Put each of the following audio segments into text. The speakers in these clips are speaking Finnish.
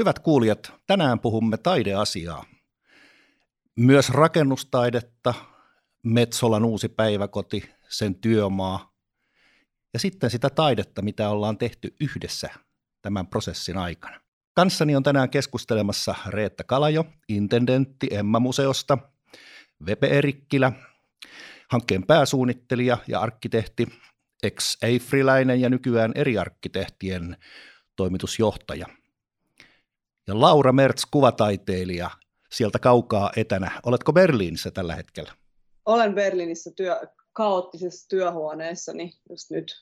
Hyvät kuulijat, tänään puhumme taideasiaa. Myös rakennustaidetta, Metsolan uusi päiväkoti, sen työmaa ja sitten sitä taidetta, mitä ollaan tehty yhdessä tämän prosessin aikana. Kanssani on tänään keskustelemassa Reetta Kalajo, intendentti Emma-museosta, Vepe Erikkilä, hankkeen pääsuunnittelija ja arkkitehti, ex-eifriläinen ja nykyään eri arkkitehtien toimitusjohtaja. Ja Laura Mertz, kuvataiteilija, sieltä kaukaa etänä. Oletko Berliinissä tällä hetkellä? Olen Berliinissä työ, kaoottisessa työhuoneessani just nyt.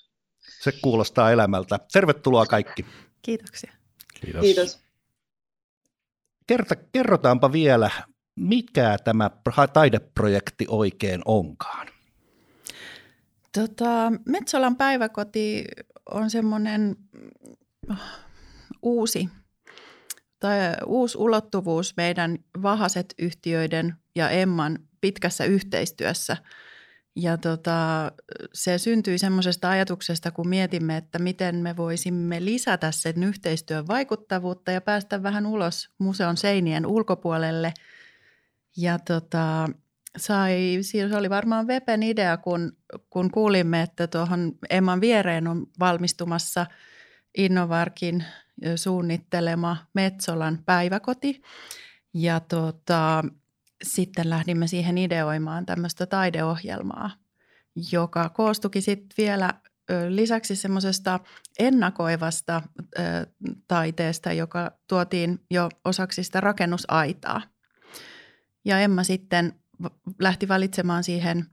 Se kuulostaa elämältä. Tervetuloa kaikki. Kiitoksia. Kiitos. Kiitos. Kerta, kerrotaanpa vielä, mikä tämä taideprojekti oikein onkaan? Tota, Metsolan päiväkoti on semmoinen oh, uusi tai uusi ulottuvuus meidän Vahaset yhtiöiden ja Emman pitkässä yhteistyössä. Ja tota, se syntyi semmoisesta ajatuksesta, kun mietimme, että miten me voisimme lisätä sen yhteistyön vaikuttavuutta ja päästä vähän ulos museon seinien ulkopuolelle. Ja tota, sai, se oli varmaan Wepen idea, kun, kun kuulimme, että tuohon Emman viereen on valmistumassa Innovarkin suunnittelema Metsolan päiväkoti. Ja tota, sitten lähdimme siihen ideoimaan tämmöistä taideohjelmaa, joka koostuki sitten vielä lisäksi semmoisesta ennakoivasta taiteesta, joka tuotiin jo osaksi sitä rakennusaitaa. Ja Emma sitten lähti valitsemaan siihen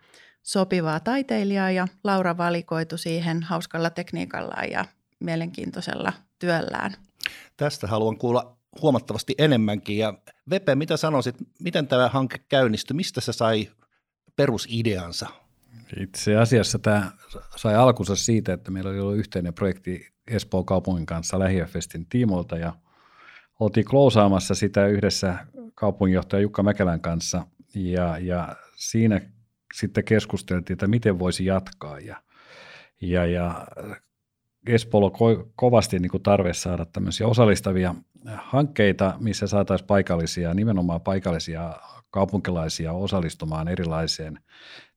sopivaa taiteilijaa ja Laura valikoitu siihen hauskalla tekniikalla ja mielenkiintoisella työllään. Tästä haluan kuulla huomattavasti enemmänkin. Ja Vepe, mitä sanoisit, miten tämä hanke käynnistyi, mistä se sai perusideansa? Itse asiassa tämä sai alkunsa siitä, että meillä oli ollut yhteinen projekti Espoon kaupungin kanssa Lähiöfestin tiimoilta ja oltiin klousaamassa sitä yhdessä kaupunginjohtaja Jukka Mäkelän kanssa ja, ja siinä sitten keskusteltiin, että miten voisi jatkaa ja, ja, ja Espoolla on kovasti niin kuin tarve saada tämmöisiä osallistavia hankkeita, missä saataisiin paikallisia, nimenomaan paikallisia kaupunkilaisia osallistumaan erilaiseen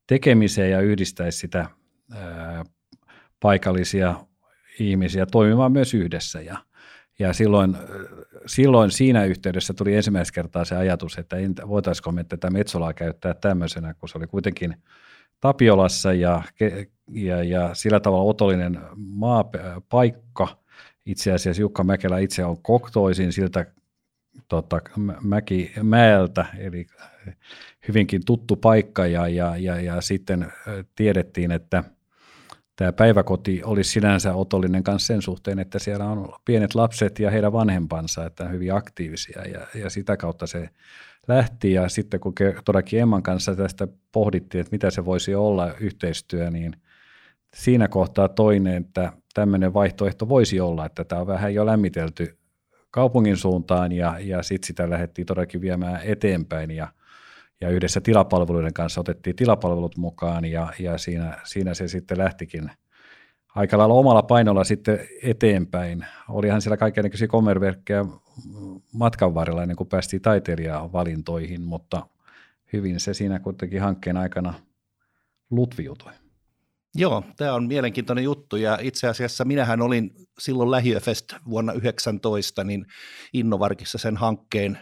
tekemiseen ja yhdistäisi sitä ää, paikallisia ihmisiä toimimaan myös yhdessä. Ja, ja silloin, silloin siinä yhteydessä tuli ensimmäistä kertaa se ajatus, että voitaisiko me tätä Metsolaa käyttää tämmöisenä, kun se oli kuitenkin Tapiolassa ja, ja, ja sillä tavalla otollinen maapaikka. Itse asiassa Jukka Mäkelä itse on koktoisin siltä tota, Mäkimäeltä, eli hyvinkin tuttu paikka. Ja, ja, ja, ja sitten tiedettiin, että tämä päiväkoti olisi sinänsä otollinen myös sen suhteen, että siellä on pienet lapset ja heidän vanhempansa, että hyvin aktiivisia. Ja, ja sitä kautta se lähti. Ja sitten kun todellakin Emman kanssa tästä pohdittiin, että mitä se voisi olla yhteistyö, niin siinä kohtaa toinen, että tämmöinen vaihtoehto voisi olla, että tämä on vähän jo lämmitelty kaupungin suuntaan ja, ja sitten sitä lähdettiin todellakin viemään eteenpäin ja, ja yhdessä tilapalveluiden kanssa otettiin tilapalvelut mukaan ja, ja siinä, siinä se sitten lähtikin aika lailla omalla painolla sitten eteenpäin. Olihan siellä kaikenlaisia kommerverkkejä matkan varrella ennen kuin päästiin taiteilijavalintoihin, mutta hyvin se siinä kuitenkin hankkeen aikana lutviutui. Joo, tämä on mielenkiintoinen juttu ja itse asiassa minähän olin silloin Lähiöfest vuonna 19 niin Innovarkissa sen hankkeen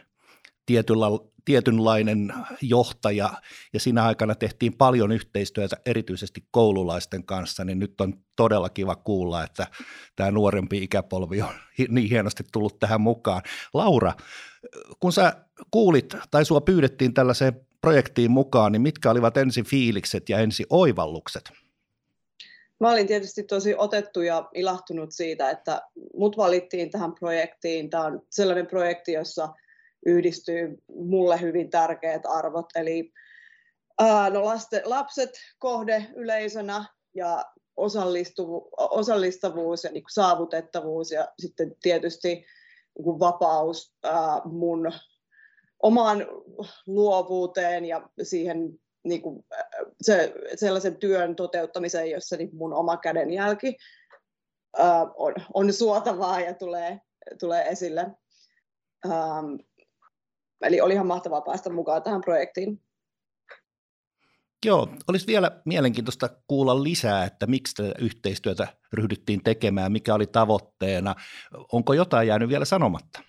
tietyllä, tietynlainen johtaja ja siinä aikana tehtiin paljon yhteistyötä erityisesti koululaisten kanssa, niin nyt on todella kiva kuulla, että tämä nuorempi ikäpolvi on niin hienosti tullut tähän mukaan. Laura, kun sä kuulit tai sua pyydettiin tällaiseen projektiin mukaan, niin mitkä olivat ensi fiilikset ja ensi oivallukset? Mä olin tietysti tosi otettu ja ilahtunut siitä, että mut valittiin tähän projektiin. Tämä on sellainen projekti, jossa – yhdistyy mulle hyvin tärkeät arvot, eli ää, no lasten, lapset kohde yleisönä ja osallistuvu, osallistavuus ja niin saavutettavuus ja sitten tietysti niin vapaus ää, mun omaan luovuuteen ja siihen niin kuin, se, sellaisen työn toteuttamiseen, jossa niin mun oma kädenjälki ää, on, on suotavaa ja tulee, tulee esille. Ähm, eli oli ihan mahtavaa päästä mukaan tähän projektiin. Joo, olisi vielä mielenkiintoista kuulla lisää, että miksi tätä yhteistyötä ryhdyttiin tekemään, mikä oli tavoitteena. Onko jotain jäänyt vielä sanomatta?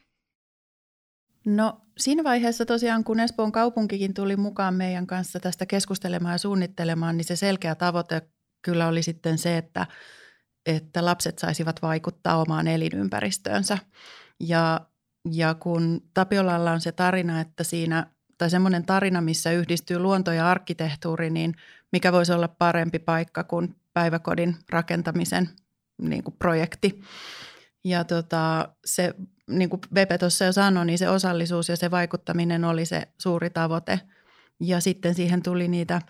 No siinä vaiheessa tosiaan, kun Espoon kaupunkikin tuli mukaan meidän kanssa tästä keskustelemaan ja suunnittelemaan, niin se selkeä tavoite kyllä oli sitten se, että, että lapset saisivat vaikuttaa omaan elinympäristöönsä. Ja, ja kun Tapiolalla on se tarina, että siinä, tai semmoinen tarina, missä yhdistyy luonto ja arkkitehtuuri, niin mikä voisi olla parempi paikka kuin päiväkodin rakentamisen niin kuin projekti. Ja tota, se, niin kuin Bepe tuossa jo sanoi, niin se osallisuus ja se vaikuttaminen oli se suuri tavoite. Ja sitten siihen tuli niitä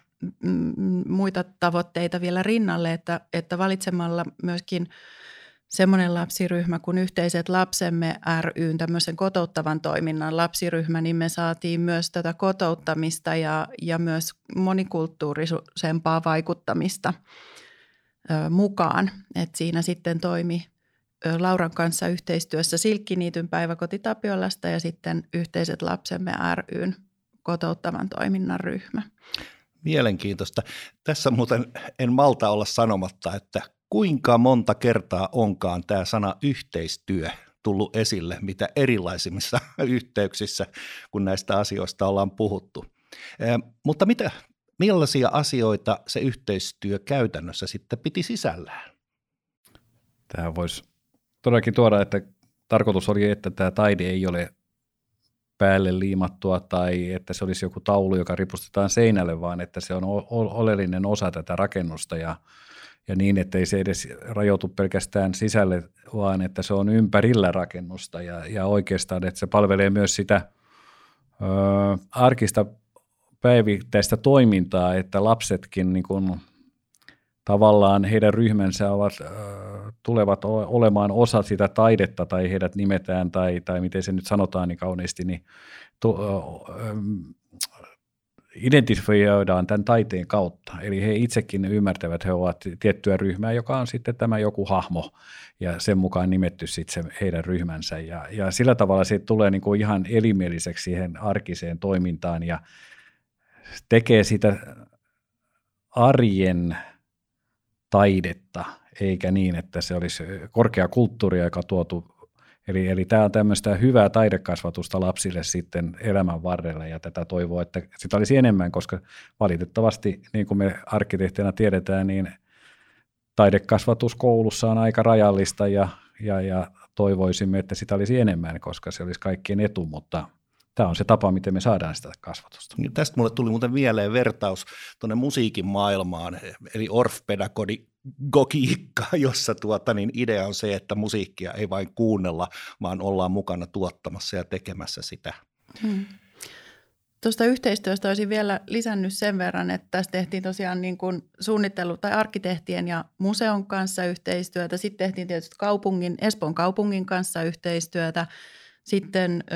muita tavoitteita vielä rinnalle, että, että valitsemalla myöskin semmoinen lapsiryhmä kuin Yhteiset lapsemme ryn tämmöisen kotouttavan toiminnan lapsiryhmä, niin me saatiin myös tätä kotouttamista ja, ja myös monikulttuurisempaa vaikuttamista ö, mukaan. Et siinä sitten toimi Lauran kanssa yhteistyössä Silkkiniityn päiväkoti Tapiolasta ja sitten Yhteiset lapsemme ryn kotouttavan toiminnan ryhmä. Mielenkiintoista. Tässä muuten en malta olla sanomatta, että kuinka monta kertaa onkaan tämä sana yhteistyö tullut esille, mitä erilaisimmissa yhteyksissä, kun näistä asioista ollaan puhuttu. Eh, mutta mitä, millaisia asioita se yhteistyö käytännössä sitten piti sisällään? Tämä voisi todellakin tuoda, että tarkoitus oli, että tämä taide ei ole päälle liimattua tai että se olisi joku taulu, joka ripustetaan seinälle, vaan että se on oleellinen osa tätä rakennusta ja, ja niin, että ei se edes rajoitu pelkästään sisälle, vaan että se on ympärillä rakennusta ja, ja oikeastaan, että se palvelee myös sitä ö, arkista päivittäistä toimintaa, että lapsetkin niin kuin, tavallaan heidän ryhmänsä ovat, tulevat olemaan osa sitä taidetta tai heidät nimetään tai, tai miten se nyt sanotaan niin kauniisti, niin äh, identifioidaan tämän taiteen kautta. Eli he itsekin ymmärtävät, he ovat tiettyä ryhmää, joka on sitten tämä joku hahmo ja sen mukaan nimetty sitten se heidän ryhmänsä. Ja, ja sillä tavalla se tulee niin kuin ihan elimieliseksi siihen arkiseen toimintaan ja tekee sitä arjen taidetta, eikä niin, että se olisi korkea kulttuuri, joka tuotu. Eli, eli tämä on tämmöistä hyvää taidekasvatusta lapsille sitten elämän varrella ja tätä toivoa, että sitä olisi enemmän, koska valitettavasti, niin kuin me arkkitehtina tiedetään, niin taidekasvatus koulussa on aika rajallista ja, ja, ja toivoisimme, että sitä olisi enemmän, koska se olisi kaikkien etu, mutta tämä on se tapa, miten me saadaan sitä kasvatusta. Ja tästä mulle tuli muuten mieleen vertaus tuonne musiikin maailmaan, eli Orff-pedagogiikka, jossa tuota, niin idea on se, että musiikkia ei vain kuunnella, vaan ollaan mukana tuottamassa ja tekemässä sitä. Hmm. Tuosta yhteistyöstä olisin vielä lisännyt sen verran, että tässä tehtiin tosiaan niin kuin suunnittelu- tai arkkitehtien ja museon kanssa yhteistyötä. Sitten tehtiin tietysti kaupungin, Espoon kaupungin kanssa yhteistyötä – sitten ö,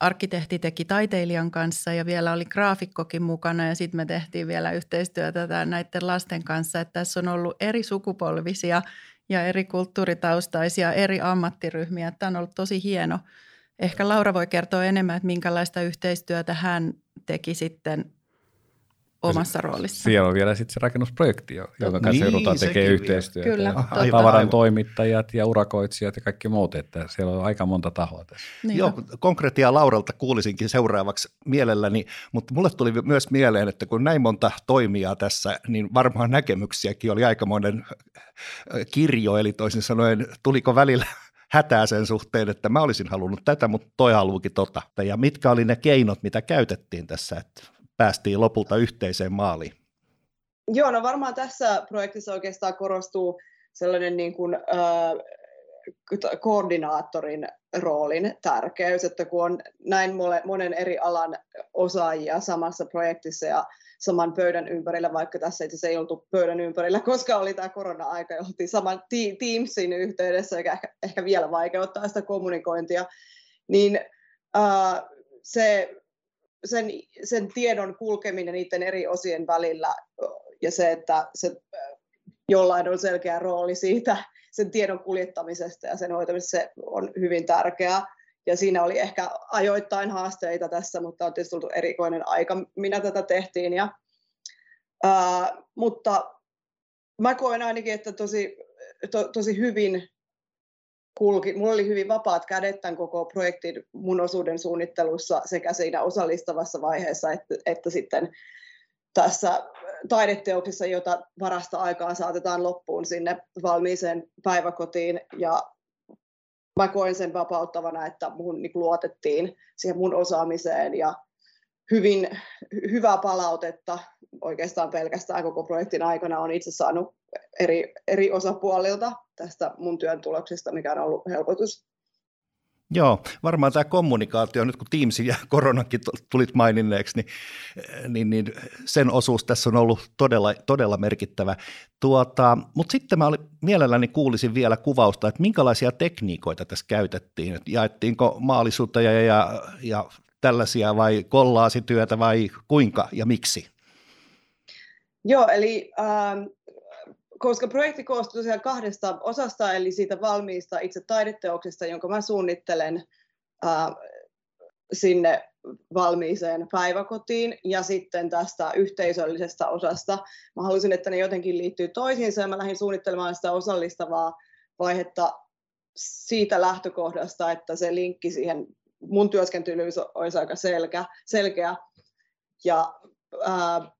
arkkitehti teki taiteilijan kanssa ja vielä oli graafikkokin mukana ja sitten me tehtiin vielä yhteistyötä näiden lasten kanssa. Että tässä on ollut eri sukupolvisia ja eri kulttuuritaustaisia, eri ammattiryhmiä. Tämä on ollut tosi hieno. Ehkä Laura voi kertoa enemmän, että minkälaista yhteistyötä hän teki sitten omassa roolissa. Siellä on vielä sitten se rakennusprojekti, jonka kanssa niin, joudutaan tekemään yhteistyötä. Kyllä, ja tavaran toimittajat ja urakoitsijat ja kaikki muut, että siellä on aika monta tahoa tässä. Niin Joo, konkreettia Lauralta kuulisinkin seuraavaksi mielelläni, mutta mulle tuli myös mieleen, että kun näin monta toimijaa tässä, niin varmaan näkemyksiäkin oli aikamoinen kirjo, eli toisin sanoen tuliko välillä hätää sen suhteen, että mä olisin halunnut tätä, mutta toi haluukin tota. Ja mitkä oli ne keinot, mitä käytettiin tässä, että päästiin lopulta yhteiseen maaliin? Joo, no varmaan tässä projektissa oikeastaan korostuu sellainen niin kuin, äh, koordinaattorin roolin tärkeys, että kun on näin monen eri alan osaajia samassa projektissa ja saman pöydän ympärillä, vaikka tässä itse ei oltu pöydän ympärillä, koska oli tämä korona-aika ja oltiin saman Teamsin yhteydessä, joka ehkä, ehkä vielä vaikeuttaa sitä kommunikointia, niin äh, se sen, sen tiedon kulkeminen niiden eri osien välillä ja se, että se jollain on selkeä rooli siitä sen tiedon kuljettamisesta ja sen hoitamisesta, se on hyvin tärkeää. Ja siinä oli ehkä ajoittain haasteita tässä, mutta on tietysti ollut erikoinen aika, minä tätä tehtiin. Ja, ää, mutta mä koen ainakin, että tosi, to, tosi hyvin kulki. Mulla oli hyvin vapaat kädet tämän koko projektin mun osuuden suunnittelussa sekä siinä osallistavassa vaiheessa että, että sitten tässä taideteoksissa, jota varasta aikaa saatetaan loppuun sinne valmiiseen päiväkotiin. Ja mä koen sen vapauttavana, että mun niin luotettiin siihen mun osaamiseen ja hyvin hyvää palautetta oikeastaan pelkästään koko projektin aikana on itse saanut eri, eri osapuolilta tästä mun työn tuloksista, mikä on ollut helpotus. Joo, varmaan tämä kommunikaatio, nyt kun Teams ja koronakin tulit maininneeksi, niin, niin, niin sen osuus tässä on ollut todella, todella merkittävä. Tuota, Mutta sitten mä olin, mielelläni kuulisin vielä kuvausta, että minkälaisia tekniikoita tässä käytettiin, että jaettiinko maalisuutta ja, ja, ja tällaisia vai kollaasityötä vai kuinka ja miksi? Joo, eli ähm, koska projekti koostuu tosiaan kahdesta osasta, eli siitä valmiista itse taideteoksesta, jonka mä suunnittelen äh, sinne valmiiseen päiväkotiin ja sitten tästä yhteisöllisestä osasta. Mä halusin, että ne jotenkin liittyy toisiinsa ja mä lähdin suunnittelemaan sitä osallistavaa vaihetta siitä lähtökohdasta, että se linkki siihen mun työskentelyyn olisi aika selkeä. selkeä. Ja ää,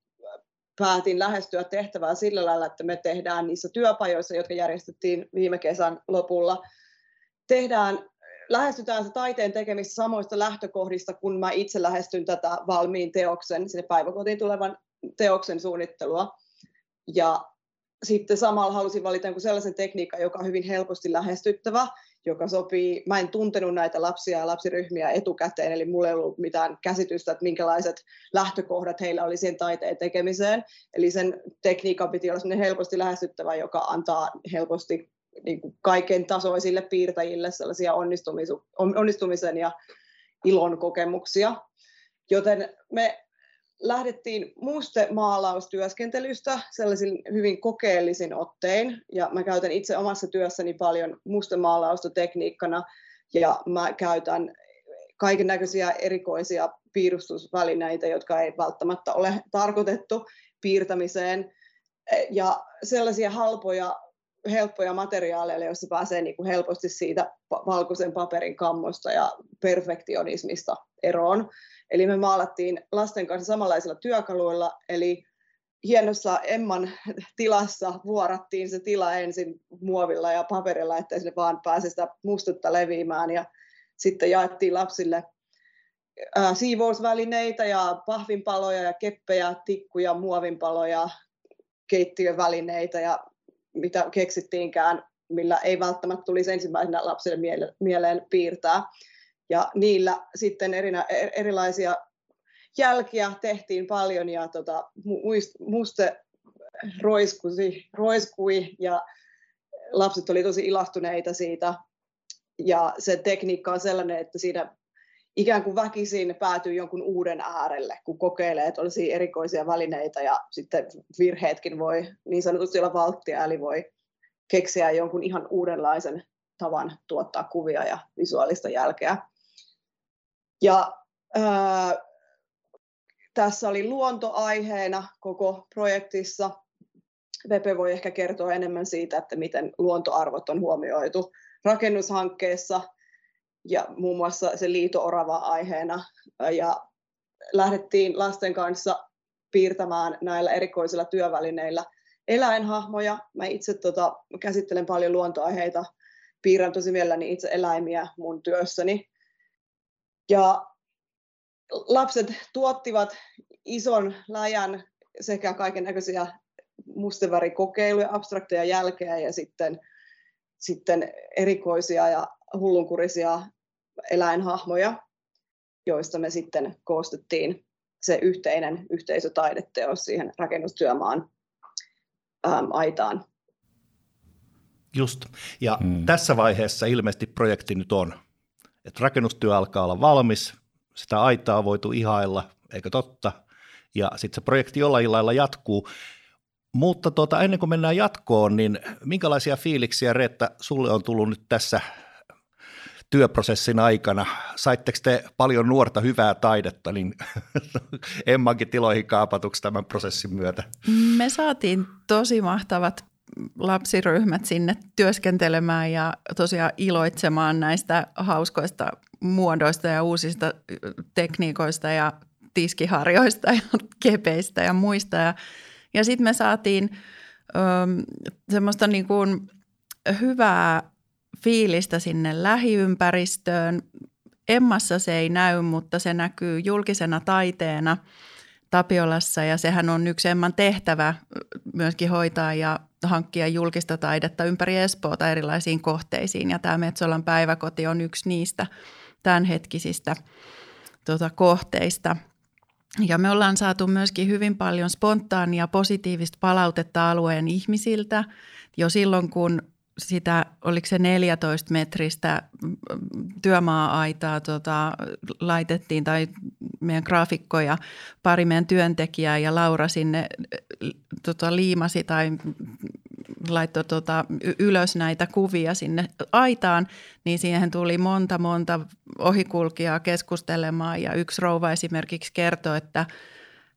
päätin lähestyä tehtävää sillä lailla, että me tehdään niissä työpajoissa, jotka järjestettiin viime kesän lopulla, tehdään, lähestytään se taiteen tekemistä samoista lähtökohdista, kun mä itse lähestyn tätä valmiin teoksen, sinne päiväkotiin tulevan teoksen suunnittelua. Ja sitten samalla halusin valita sellaisen tekniikan, joka on hyvin helposti lähestyttävä, joka sopii, mä en tuntenut näitä lapsia ja lapsiryhmiä etukäteen, eli mulla ei ollut mitään käsitystä, että minkälaiset lähtökohdat heillä oli siihen taiteen tekemiseen. Eli sen tekniikan piti olla helposti lähestyttävä, joka antaa helposti niin kuin kaiken tasoisille piirtäjille sellaisia onnistumisen ja ilon kokemuksia. Joten me lähdettiin mustemaalaustyöskentelystä sellaisin hyvin kokeellisin ottein, ja mä käytän itse omassa työssäni paljon mustemaalausta tekniikkana, ja mä käytän kaiken näköisiä erikoisia piirustusvälineitä, jotka ei välttämättä ole tarkoitettu piirtämiseen, ja sellaisia halpoja, helppoja materiaaleja, joissa pääsee niin kuin helposti siitä valkoisen paperin kammosta ja perfektionismista eroon. Eli me maalattiin lasten kanssa samanlaisilla työkaluilla, eli hienossa Emman tilassa vuorattiin se tila ensin muovilla ja paperilla, ettei sinne vaan pääse sitä mustutta leviämään. Ja sitten jaettiin lapsille siivousvälineitä ja pahvinpaloja ja keppejä, tikkuja, muovinpaloja, keittiövälineitä ja mitä keksittiinkään, millä ei välttämättä tulisi ensimmäisenä lapselle mieleen piirtää. Ja niillä sitten erinä, e, erilaisia jälkiä tehtiin paljon ja tota, muste roiskui, roiskui ja lapset oli tosi ilahtuneita siitä. Ja se tekniikka on sellainen, että siinä ikään kuin väkisin päätyy jonkun uuden äärelle, kun kokeilee olisi erikoisia välineitä ja sitten virheetkin voi niin sanotusti olla valttia, eli voi keksiä jonkun ihan uudenlaisen tavan tuottaa kuvia ja visuaalista jälkeä. Ja ää, tässä oli luontoaiheena koko projektissa. Vepe voi ehkä kertoa enemmän siitä, että miten luontoarvot on huomioitu rakennushankkeessa ja muun muassa se liito-orava aiheena. Ja lähdettiin lasten kanssa piirtämään näillä erikoisilla työvälineillä eläinhahmoja. Mä itse tota, käsittelen paljon luontoaiheita, piirrän tosi mielelläni itse eläimiä mun työssäni. Ja lapset tuottivat ison läjän sekä kaiken näköisiä mustevärikokeiluja, abstrakteja jälkeä ja sitten, sitten erikoisia ja hullunkurisia eläinhahmoja, joista me sitten koostettiin se yhteinen yhteisötaideteos siihen rakennustyömaan ähm, aitaan. Just. Ja hmm. tässä vaiheessa ilmeisesti projekti nyt on että rakennustyö alkaa olla valmis, sitä aitaa on voitu ihailla, eikö totta, ja sitten se projekti jollain lailla jatkuu. Mutta tuota, ennen kuin mennään jatkoon, niin minkälaisia fiiliksiä, Reetta, sulle on tullut nyt tässä työprosessin aikana. Saitteko te paljon nuorta hyvää taidetta, niin Emmankin tiloihin kaapatuksi tämän prosessin myötä? Me saatiin tosi mahtavat lapsiryhmät sinne työskentelemään ja tosiaan iloitsemaan näistä hauskoista muodoista ja uusista tekniikoista ja tiskiharjoista ja kepeistä ja muista. Ja, ja sitten me saatiin ö, semmoista niin kuin hyvää fiilistä sinne lähiympäristöön. Emmassa se ei näy, mutta se näkyy julkisena taiteena Tapiolassa ja sehän on yksi Emman tehtävä myöskin hoitaa ja hankkia julkista taidetta ympäri Espoota erilaisiin kohteisiin ja tämä Metsolan päiväkoti on yksi niistä tämänhetkisistä tuota, kohteista. Ja me ollaan saatu myöskin hyvin paljon spontaania positiivista palautetta alueen ihmisiltä jo silloin, kun sitä, oliko se 14 metristä työmaa-aitaa tota, laitettiin tai meidän graafikkoja, pari meidän työntekijää ja Laura sinne tota, liimasi tai laittoi tota, ylös näitä kuvia sinne aitaan, niin siihen tuli monta monta ohikulkijaa keskustelemaan ja yksi rouva esimerkiksi kertoi, että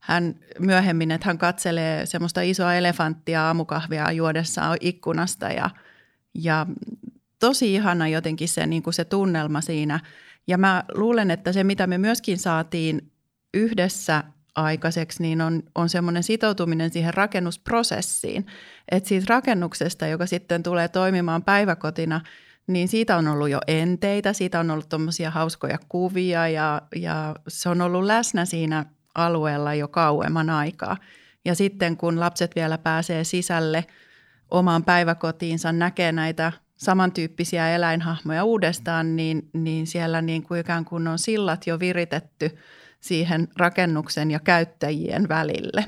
hän myöhemmin, että hän katselee semmoista isoa elefanttia aamukahvia juodessaan ikkunasta ja – ja tosi ihana jotenkin se, niin kuin se tunnelma siinä. Ja mä luulen, että se mitä me myöskin saatiin yhdessä aikaiseksi, niin on, on semmoinen sitoutuminen siihen rakennusprosessiin. Että siitä rakennuksesta, joka sitten tulee toimimaan päiväkotina, niin siitä on ollut jo enteitä, siitä on ollut tuommoisia hauskoja kuvia ja, ja se on ollut läsnä siinä alueella jo kauemman aikaa. Ja sitten kun lapset vielä pääsee sisälle – omaan päiväkotiinsa näkee näitä samantyyppisiä eläinhahmoja uudestaan, niin, niin siellä niin kuin ikään kuin on sillat jo viritetty siihen rakennuksen ja käyttäjien välille.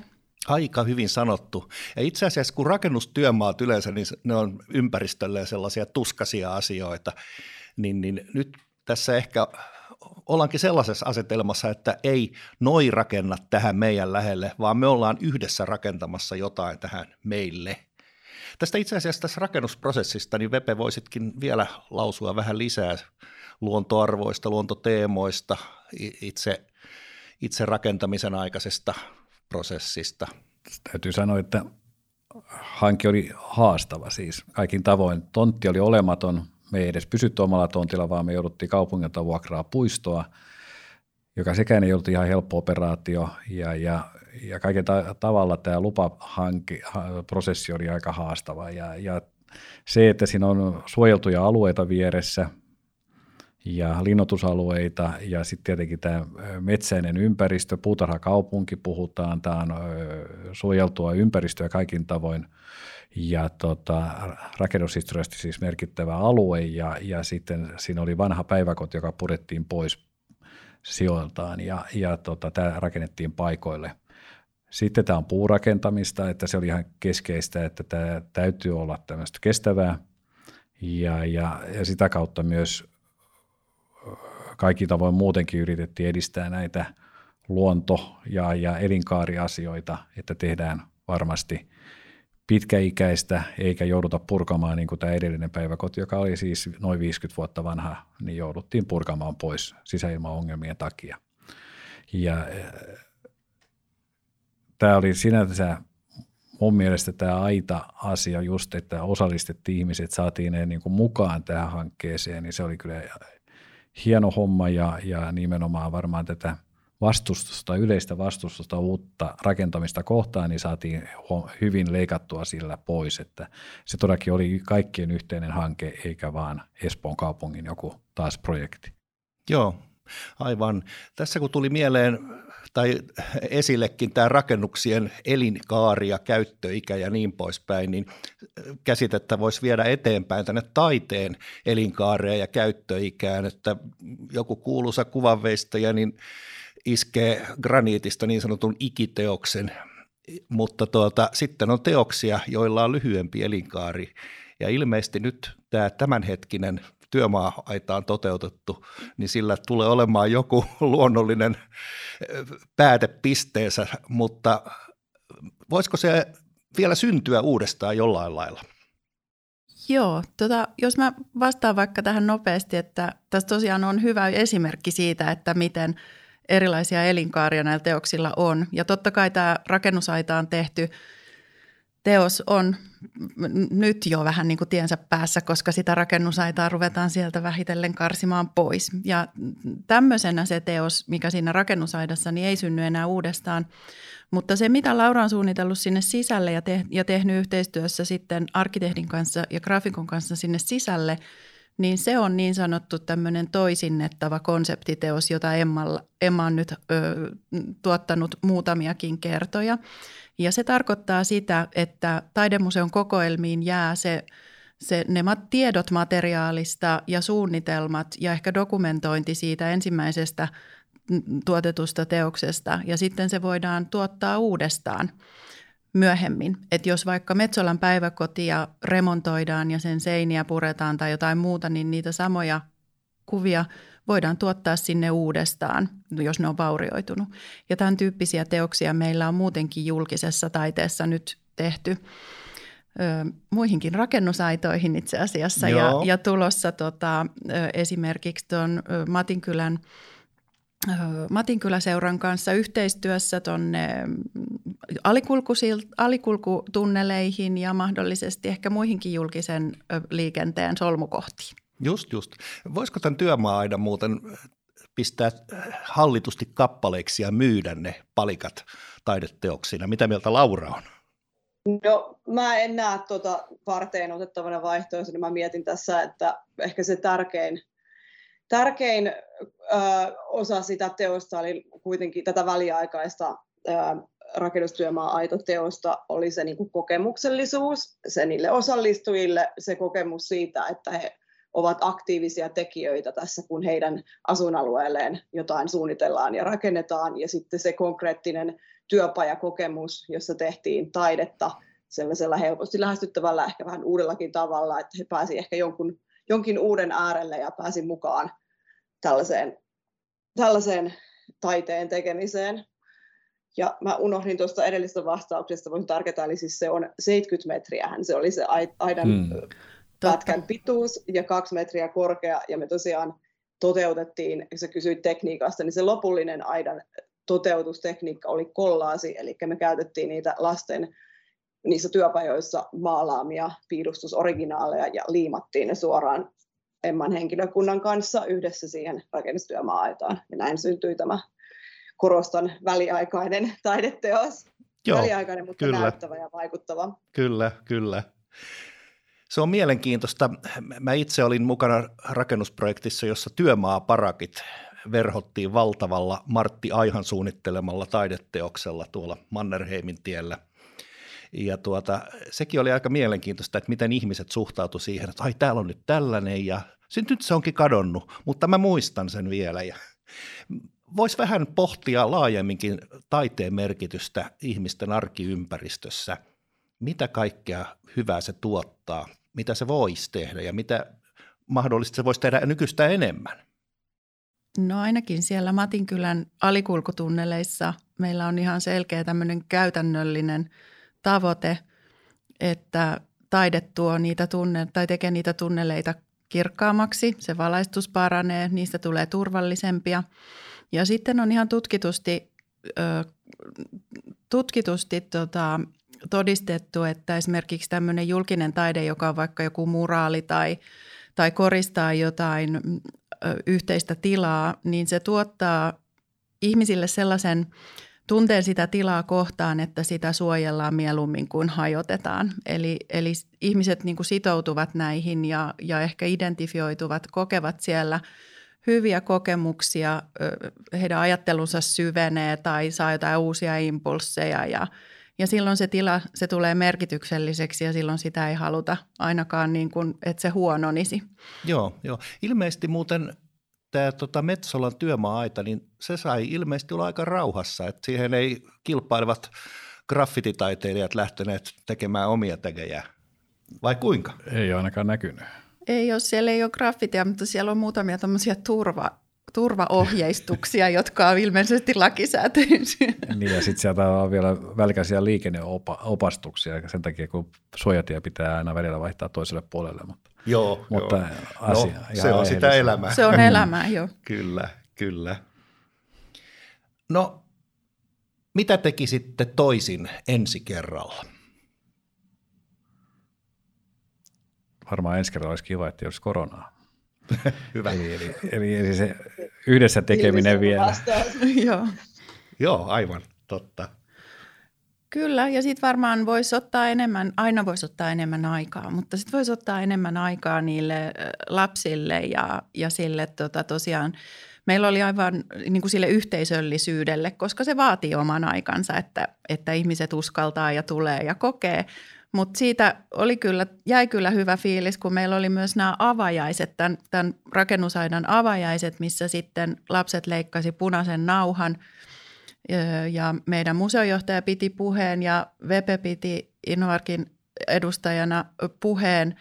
Aika hyvin sanottu. Ja itse asiassa kun rakennustyömaat yleensä, niin ne on ympäristölle sellaisia tuskasia asioita, niin, niin nyt tässä ehkä ollaankin sellaisessa asetelmassa, että ei noi rakenna tähän meidän lähelle, vaan me ollaan yhdessä rakentamassa jotain tähän meille – Tästä itse asiassa tässä rakennusprosessista, niin Vepe voisitkin vielä lausua vähän lisää luontoarvoista, luontoteemoista, itse, itse rakentamisen aikaisesta prosessista. Täytyy sanoa, että hanke oli haastava siis kaikin tavoin. Tontti oli olematon, me ei edes pysytty omalla tontilla, vaan me jouduttiin kaupungilta vuokraa puistoa, joka sekään ei ollut ihan helppo operaatio. Ja, ja ja kaiken ta- tavalla tämä lupaprosessi oli aika haastava. Ja, ja se, että siinä on suojeltuja alueita vieressä ja linnoitusalueita ja sitten tietenkin tämä metsäinen ympäristö, puutarhakaupunki puhutaan, tämä on suojeltua ympäristöä kaikin tavoin ja tota, rakennushistoriallisesti siis merkittävä alue ja, ja sitten siinä oli vanha päiväkoti, joka purettiin pois sijoiltaan ja, ja tota, tämä rakennettiin paikoille. Sitten tämä on puurakentamista, että se oli ihan keskeistä, että tämä täytyy olla tämmöistä kestävää ja, ja, ja sitä kautta myös kaikki tavoin muutenkin yritettiin edistää näitä luonto- ja, ja elinkaariasioita, että tehdään varmasti pitkäikäistä eikä jouduta purkamaan niin kuin tämä edellinen päiväkoti, joka oli siis noin 50 vuotta vanha, niin jouduttiin purkamaan pois sisäilmaongelmien takia. Ja tämä oli sinänsä mun mielestä tämä aita-asia just, että osallistettiin ihmiset, saatiin ne niin kuin mukaan tähän hankkeeseen, niin se oli kyllä hieno homma ja, ja nimenomaan varmaan tätä vastustusta, yleistä vastustusta uutta rakentamista kohtaan, niin saatiin hyvin leikattua sillä pois, että se todellakin oli kaikkien yhteinen hanke, eikä vaan Espoon kaupungin joku taas projekti. Joo, aivan. Tässä kun tuli mieleen tai esillekin tämä rakennuksien elinkaari ja käyttöikä ja niin poispäin, niin käsitettä voisi viedä eteenpäin tänne taiteen elinkaareen ja käyttöikään, että joku kuuluisa kuvanveistäjä niin iskee graniitista niin sanotun ikiteoksen, mutta tuota, sitten on teoksia, joilla on lyhyempi elinkaari. Ja ilmeisesti nyt tämä tämänhetkinen työmaa-aitaan toteutettu, niin sillä tulee olemaan joku luonnollinen päätepisteensä, mutta voisiko se vielä syntyä uudestaan jollain lailla? Joo, tota, jos mä vastaan vaikka tähän nopeasti, että tässä tosiaan on hyvä esimerkki siitä, että miten erilaisia elinkaaria näillä teoksilla on. Ja totta kai tämä rakennusaita on tehty – teos on nyt jo vähän niin kuin tiensä päässä, koska sitä rakennusaitaa ruvetaan sieltä vähitellen karsimaan pois. Ja tämmöisenä se teos, mikä siinä rakennusaidassa, niin ei synny enää uudestaan. Mutta se, mitä Laura on suunnitellut sinne sisälle ja, te- ja tehnyt yhteistyössä sitten arkkitehdin kanssa ja graafikon kanssa sinne sisälle, niin se on niin sanottu tämmöinen toisinnettava konseptiteos, jota Emma, Emma on nyt ö, tuottanut muutamiakin kertoja. Ja se tarkoittaa sitä, että taidemuseon kokoelmiin jää se, se, ne tiedot materiaalista ja suunnitelmat ja ehkä dokumentointi siitä ensimmäisestä tuotetusta teoksesta ja sitten se voidaan tuottaa uudestaan myöhemmin. Että jos vaikka Metsolan päiväkotia remontoidaan ja sen seiniä puretaan tai jotain muuta, niin niitä samoja kuvia voidaan tuottaa sinne uudestaan, jos ne on vaurioitunut. Ja tämän tyyppisiä teoksia meillä on muutenkin julkisessa taiteessa nyt tehty ö, muihinkin rakennusaitoihin itse asiassa. Ja, ja tulossa tota, ö, esimerkiksi tuon Matinkylän Matinkyläseuran kanssa yhteistyössä tuonne alikulkutunneleihin ja mahdollisesti ehkä muihinkin julkisen liikenteen solmukohtiin. Just, just. Voisiko tämän työmaa-aidan muuten pistää hallitusti kappaleiksi ja myydä ne palikat taideteoksina? Mitä mieltä Laura on? No mä en näe tuota varteen otettavana vaihtoehtona. Mä mietin tässä, että ehkä se tärkein, tärkein ö, osa sitä teosta oli kuitenkin tätä väliaikaista ö, rakennustyömaa-aitoteosta oli se niin kuin kokemuksellisuus, se niille osallistujille se kokemus siitä, että he ovat aktiivisia tekijöitä tässä, kun heidän asuinalueelleen jotain suunnitellaan ja rakennetaan. Ja sitten se konkreettinen työpajakokemus, jossa tehtiin taidetta sellaisella helposti lähestyttävällä, ehkä vähän uudellakin tavalla, että he pääsivät ehkä jonkun, jonkin uuden äärelle ja pääsi mukaan tällaiseen, tällaiseen taiteen tekemiseen. Ja mä unohdin tuosta edellisestä vastauksesta, voin tarketa, eli siis se on 70 metriä, se oli se aidan hmm. pätkän pituus ja kaksi metriä korkea, ja me tosiaan toteutettiin, kun sä kysyit tekniikasta, niin se lopullinen aidan toteutustekniikka oli kollaasi, eli me käytettiin niitä lasten niissä työpajoissa maalaamia piirustusoriginaaleja ja liimattiin ne suoraan Emman henkilökunnan kanssa yhdessä siihen rakennustyömaa-aitaan. Ja näin syntyi tämä, korostan, väliaikainen taideteos. Joo, väliaikainen, mutta kyllä. näyttävä ja vaikuttava. Kyllä, kyllä. Se on mielenkiintoista. Mä itse olin mukana rakennusprojektissa, jossa työmaaparakit verhottiin valtavalla Martti Aihan suunnittelemalla taideteoksella tuolla Mannerheimin tiellä. Ja tuota, sekin oli aika mielenkiintoista, että miten ihmiset suhtautu siihen, että ai täällä on nyt tällainen ja nyt se onkin kadonnut, mutta mä muistan sen vielä. Ja Voisi vähän pohtia laajemminkin taiteen merkitystä ihmisten arkiympäristössä. Mitä kaikkea hyvää se tuottaa mitä se voisi tehdä ja mitä mahdollisesti se voisi tehdä nykyistä enemmän? No ainakin siellä Matinkylän alikulkutunneleissa meillä on ihan selkeä tämmöinen käytännöllinen tavoite, että taide tuo niitä tunne, tai tekee niitä tunneleita kirkkaammaksi, se valaistus paranee, niistä tulee turvallisempia. Ja sitten on ihan tutkitusti, tutkitusti tota, todistettu, että esimerkiksi tämmöinen julkinen taide, joka on vaikka joku muraali tai, tai koristaa jotain yhteistä tilaa, niin se tuottaa ihmisille sellaisen tunteen sitä tilaa kohtaan, että sitä suojellaan mieluummin kuin hajotetaan. Eli, eli ihmiset niin kuin sitoutuvat näihin ja, ja ehkä identifioituvat, kokevat siellä hyviä kokemuksia, heidän ajattelunsa syvenee tai saa jotain uusia impulseja ja – ja silloin se tila, se tulee merkitykselliseksi ja silloin sitä ei haluta ainakaan niin kuin, että se huononisi. Joo, joo. Ilmeisesti muuten tämä tota Metsolan työmaa-aita, niin se sai ilmeisesti olla aika rauhassa, että siihen ei kilpailevat graffititaiteilijat lähteneet tekemään omia tegejä. Vai kuinka? Ei ole ainakaan näkynyt. Ei ole, siellä ei ole graffitia, mutta siellä on muutamia tämmöisiä turva, turvaohjeistuksia, jotka on ilmeisesti lakisääteisiä. Niin ja sitten sieltä on vielä välkäisiä liikenneopastuksia sen takia, kun suojatie pitää aina välillä vaihtaa toiselle puolelle. Mutta, joo, mutta joo. Asia, no, se on sitä elämää. Se on elämää, joo. kyllä, kyllä. No, mitä tekisitte toisin ensi kerralla? Varmaan ensi kerralla olisi kiva, että olisi koronaa. Hyvä. Eli, eli, eli, eli se yhdessä tekeminen vielä. Joo. Joo, aivan totta. Kyllä, ja sitten varmaan voisi ottaa enemmän, aina voisi ottaa enemmän aikaa, mutta sitten voisi ottaa enemmän aikaa niille lapsille ja, ja sille tota, tosiaan, meillä oli aivan niin kuin sille yhteisöllisyydelle, koska se vaatii oman aikansa, että, että ihmiset uskaltaa ja tulee ja kokee, mutta siitä oli kyllä, jäi kyllä hyvä fiilis, kun meillä oli myös nämä avajaiset, tämän, tämän rakennusaidan avajaiset, missä sitten lapset leikkasi punaisen nauhan. Ja meidän museojohtaja piti puheen ja Vepe piti Innoarkin edustajana puheen.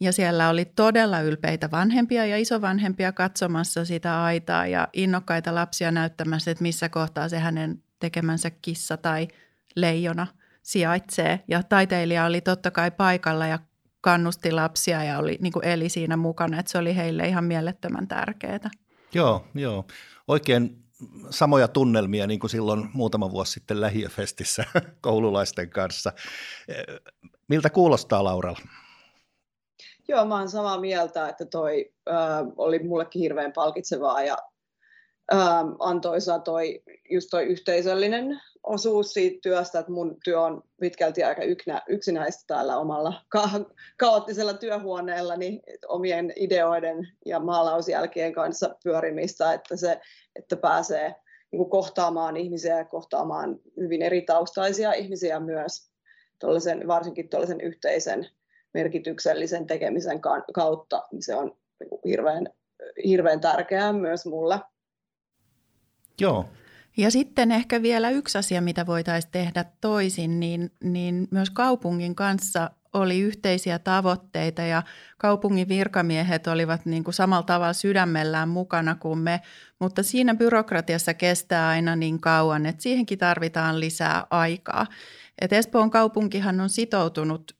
Ja siellä oli todella ylpeitä vanhempia ja isovanhempia katsomassa sitä aitaa ja innokkaita lapsia näyttämässä, että missä kohtaa se hänen tekemänsä kissa tai leijona – sijaitsee. Ja taiteilija oli totta kai paikalla ja kannusti lapsia ja oli, niin kuin eli siinä mukana, että se oli heille ihan mielettömän tärkeää. Joo, joo. Oikein samoja tunnelmia niin kuin silloin muutama vuosi sitten lähiöfestissä koululaisten kanssa. Miltä kuulostaa Lauralla? Joo, mä oon samaa mieltä, että toi äh, oli mullekin hirveän palkitsevaa ja äh, antoisa toi, just toi yhteisöllinen osuus siitä työstä, että mun työ on pitkälti aika yksinäistä täällä omalla ka- kaoottisella työhuoneella niin omien ideoiden ja maalausjälkien kanssa pyörimistä, että, se, että pääsee niin kuin kohtaamaan ihmisiä ja kohtaamaan hyvin eri taustaisia ihmisiä myös varsinkin tuollaisen yhteisen merkityksellisen tekemisen kautta, niin se on niin hirveän, hirveän tärkeää myös mulle. Joo, ja sitten ehkä vielä yksi asia, mitä voitaisiin tehdä toisin, niin, niin myös kaupungin kanssa oli yhteisiä tavoitteita ja kaupungin virkamiehet olivat niin kuin samalla tavalla sydämellään mukana kuin me, mutta siinä byrokratiassa kestää aina niin kauan, että siihenkin tarvitaan lisää aikaa. Et Espoon kaupunkihan on sitoutunut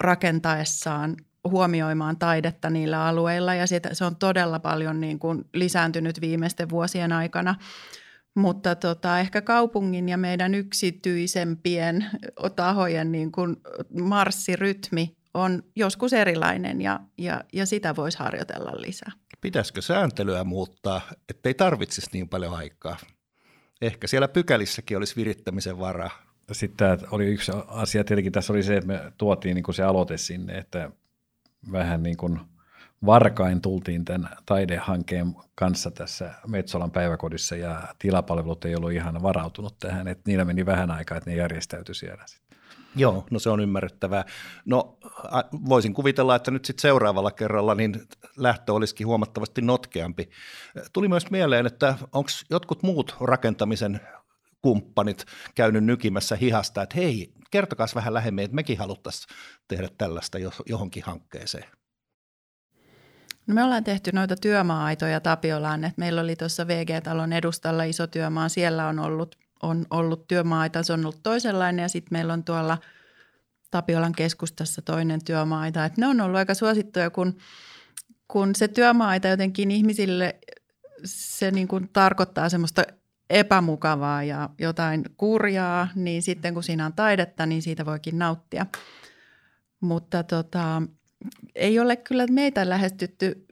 rakentaessaan huomioimaan taidetta niillä alueilla ja se on todella paljon niin kuin lisääntynyt viimeisten vuosien aikana – mutta tota, ehkä kaupungin ja meidän yksityisempien tahojen niin kuin marssirytmi on joskus erilainen ja, ja, ja sitä voisi harjoitella lisää. Pitäisikö sääntelyä muuttaa, ettei tarvitsisi niin paljon aikaa? Ehkä siellä pykälissäkin olisi virittämisen varaa. Sitten oli yksi asia, tietenkin tässä oli se, että me tuotiin niin kuin se aloite sinne, että vähän niin kuin – varkain tultiin tämän taidehankkeen kanssa tässä Metsolan päiväkodissa ja tilapalvelut ei ollut ihan varautunut tähän, että niillä meni vähän aikaa, että ne järjestäytyi siellä sitten. Joo, no se on ymmärrettävää. No voisin kuvitella, että nyt sitten seuraavalla kerralla niin lähtö olisikin huomattavasti notkeampi. Tuli myös mieleen, että onko jotkut muut rakentamisen kumppanit käynyt nykimässä hihasta, että hei, kertokaa vähän lähemmin, että mekin haluttaisiin tehdä tällaista johonkin hankkeeseen. No me ollaan tehty noita työmaa-aitoja Tapiolaan, että meillä oli tuossa VG-talon edustalla iso työmaa, siellä on ollut, on ollut työmaa-aita, se on ollut toisenlainen ja sitten meillä on tuolla Tapiolan keskustassa toinen työmaa-aita. Että ne on ollut aika suosittuja, kun, kun se työmaa-aita jotenkin ihmisille, se niin kuin tarkoittaa semmoista epämukavaa ja jotain kurjaa, niin sitten kun siinä on taidetta, niin siitä voikin nauttia. Mutta tota, ei ole kyllä meitä lähestytty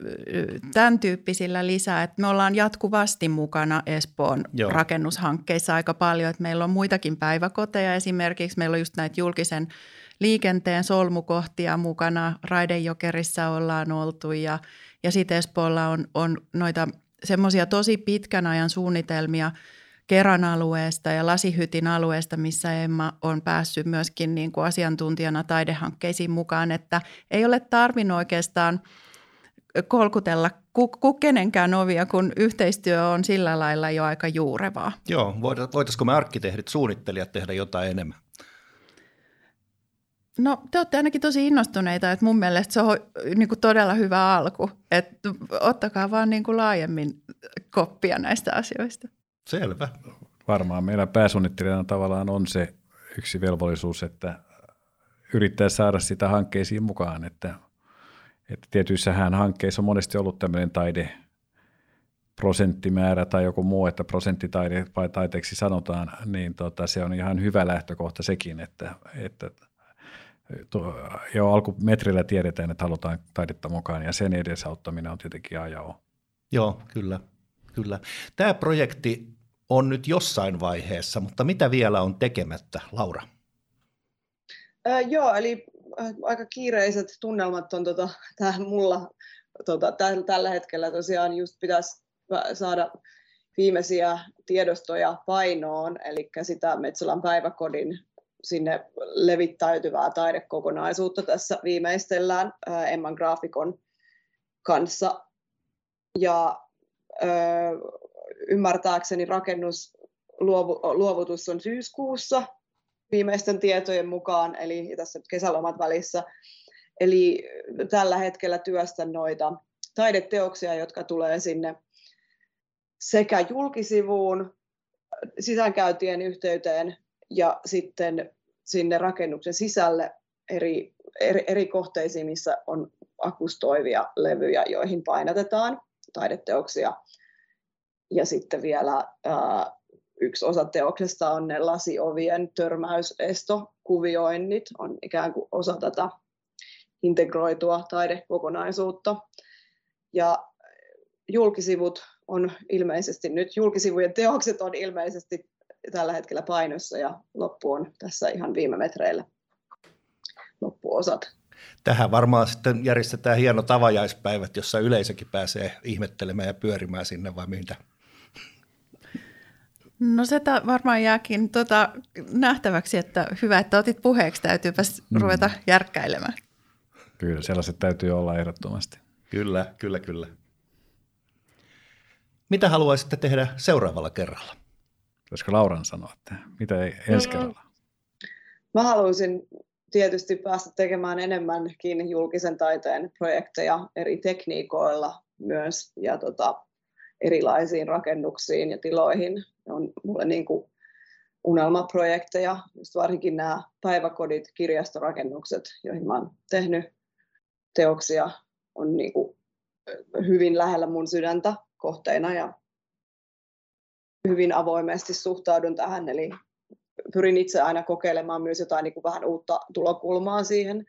tämän tyyppisillä lisää, että me ollaan jatkuvasti mukana Espoon Joo. rakennushankkeissa aika paljon, että meillä on muitakin päiväkoteja esimerkiksi, meillä on just näitä julkisen liikenteen solmukohtia mukana, Raidejokerissa ollaan oltu ja, ja sitten Espoolla on, on noita semmoisia tosi pitkän ajan suunnitelmia – Keran alueesta ja Lasihytin alueesta, missä Emma on päässyt myöskin niin kuin asiantuntijana taidehankkeisiin mukaan, että ei ole tarvinnut oikeastaan kolkutella ku, kenenkään ovia, kun yhteistyö on sillä lailla jo aika juurevaa. Joo, voitaisiko me arkkitehdit, suunnittelijat tehdä jotain enemmän? No te olette ainakin tosi innostuneita, että mun mielestä se on niin kuin todella hyvä alku. Että ottakaa vaan niin kuin laajemmin koppia näistä asioista. Selvä. Varmaan meillä pääsuunnittelijana tavallaan on se yksi velvollisuus, että yrittää saada sitä hankkeisiin mukaan, että, että tietyissähän hankkeissa on monesti ollut tämmöinen taide, prosenttimäärä tai joku muu, että prosenttitaide vai taiteeksi sanotaan, niin tota, se on ihan hyvä lähtökohta sekin, että, että jo alkumetrillä tiedetään, että halutaan taidetta mukaan ja sen edesauttaminen on tietenkin ajao. Joo, kyllä. kyllä. Tämä projekti on nyt jossain vaiheessa, mutta mitä vielä on tekemättä, Laura? Äh, joo, eli aika kiireiset tunnelmat on tota, tähän mulla tota, tällä hetkellä tosiaan just pitäisi saada viimeisiä tiedostoja painoon, eli sitä Metsolan päiväkodin sinne levittäytyvää taidekokonaisuutta tässä viimeistellään Emman graafikon kanssa. Ja ö, ymmärtääkseni rakennusluovutus on syyskuussa viimeisten tietojen mukaan, eli tässä kesälomat välissä. Eli tällä hetkellä työstän noita taideteoksia, jotka tulee sinne sekä julkisivuun, sisäänkäytien yhteyteen ja sitten sinne rakennuksen sisälle eri, eri, eri kohteisiin, missä on akustoivia levyjä, joihin painatetaan taideteoksia. Ja sitten vielä ää, yksi osa teoksesta on ne lasiovien törmäysestokuvioinnit, on ikään kuin osa tätä integroitua taidekokonaisuutta. Ja julkisivut on ilmeisesti nyt, julkisivujen teokset on ilmeisesti tällä hetkellä painossa ja loppu on tässä ihan viime metreillä loppuosat. Tähän varmaan sitten järjestetään hieno tavajaispäivät, jossa yleisökin pääsee ihmettelemään ja pyörimään sinne vai mitä? No se varmaan jääkin tota, nähtäväksi, että hyvä, että otit puheeksi, täytyypäs mm. ruveta järkkäilemään. Kyllä, sellaiset täytyy olla ehdottomasti. Kyllä, kyllä, kyllä. Mitä haluaisitte tehdä seuraavalla kerralla? Voisiko Lauran sanoa, että mitä ei ensi mm. kerralla? Mä haluaisin tietysti päästä tekemään enemmänkin julkisen taiteen projekteja eri tekniikoilla myös ja tota, erilaisiin rakennuksiin ja tiloihin. Ne on mulle niin kuin unelmaprojekteja, just varsinkin nämä päiväkodit, kirjastorakennukset, joihin oon tehnyt teoksia, on niin kuin hyvin lähellä mun sydäntä kohteina ja hyvin avoimesti suhtaudun tähän, eli pyrin itse aina kokeilemaan myös jotain niin kuin vähän uutta tulokulmaa siihen,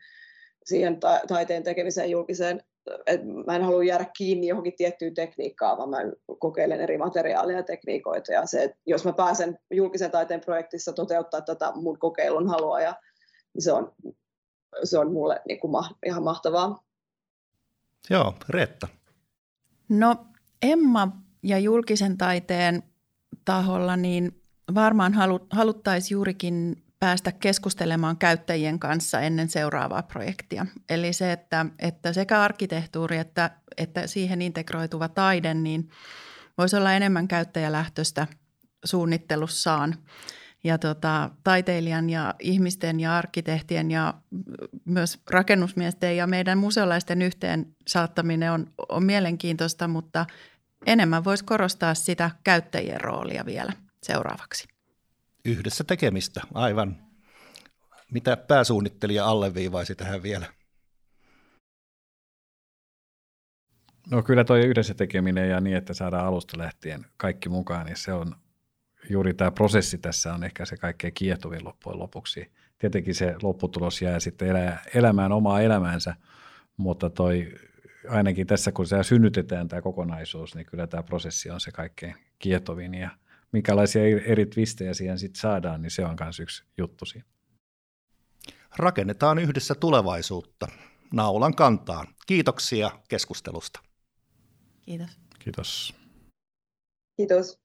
siihen ta- taiteen tekemiseen julkiseen. Et mä en halua jäädä kiinni johonkin tiettyyn tekniikkaan, vaan mä kokeilen eri materiaaleja ja tekniikoita. Ja se, että jos mä pääsen julkisen taiteen projektissa toteuttaa tätä mun kokeilun halua, ja, niin se, on, se on mulle niin kuin ma- ihan mahtavaa. Joo, Reetta. No Emma ja julkisen taiteen taholla, niin varmaan haluttaisiin juurikin päästä keskustelemaan käyttäjien kanssa ennen seuraavaa projektia. Eli se, että, että sekä arkkitehtuuri että, että siihen integroituva taide, niin voisi olla enemmän käyttäjälähtöistä suunnittelussaan. Ja tota, taiteilijan ja ihmisten ja arkkitehtien ja myös rakennusmiesten ja meidän museolaisten yhteen saattaminen on, on mielenkiintoista, mutta enemmän voisi korostaa sitä käyttäjien roolia vielä seuraavaksi. Yhdessä tekemistä, aivan. Mitä pääsuunnittelija alleviivaisi tähän vielä? No kyllä tuo yhdessä tekeminen ja niin, että saadaan alusta lähtien kaikki mukaan, niin se on juuri tämä prosessi tässä on ehkä se kaikkein kiehtovin loppujen lopuksi. Tietenkin se lopputulos jää sitten elää, elämään omaa elämäänsä, mutta toi ainakin tässä, kun se synnytetään tämä kokonaisuus, niin kyllä tämä prosessi on se kaikkein kietovin ja minkälaisia eri twistejä siihen sitten saadaan, niin se on myös yksi juttu siinä. Rakennetaan yhdessä tulevaisuutta. Naulan kantaan. Kiitoksia keskustelusta. Kiitos. Kiitos. Kiitos.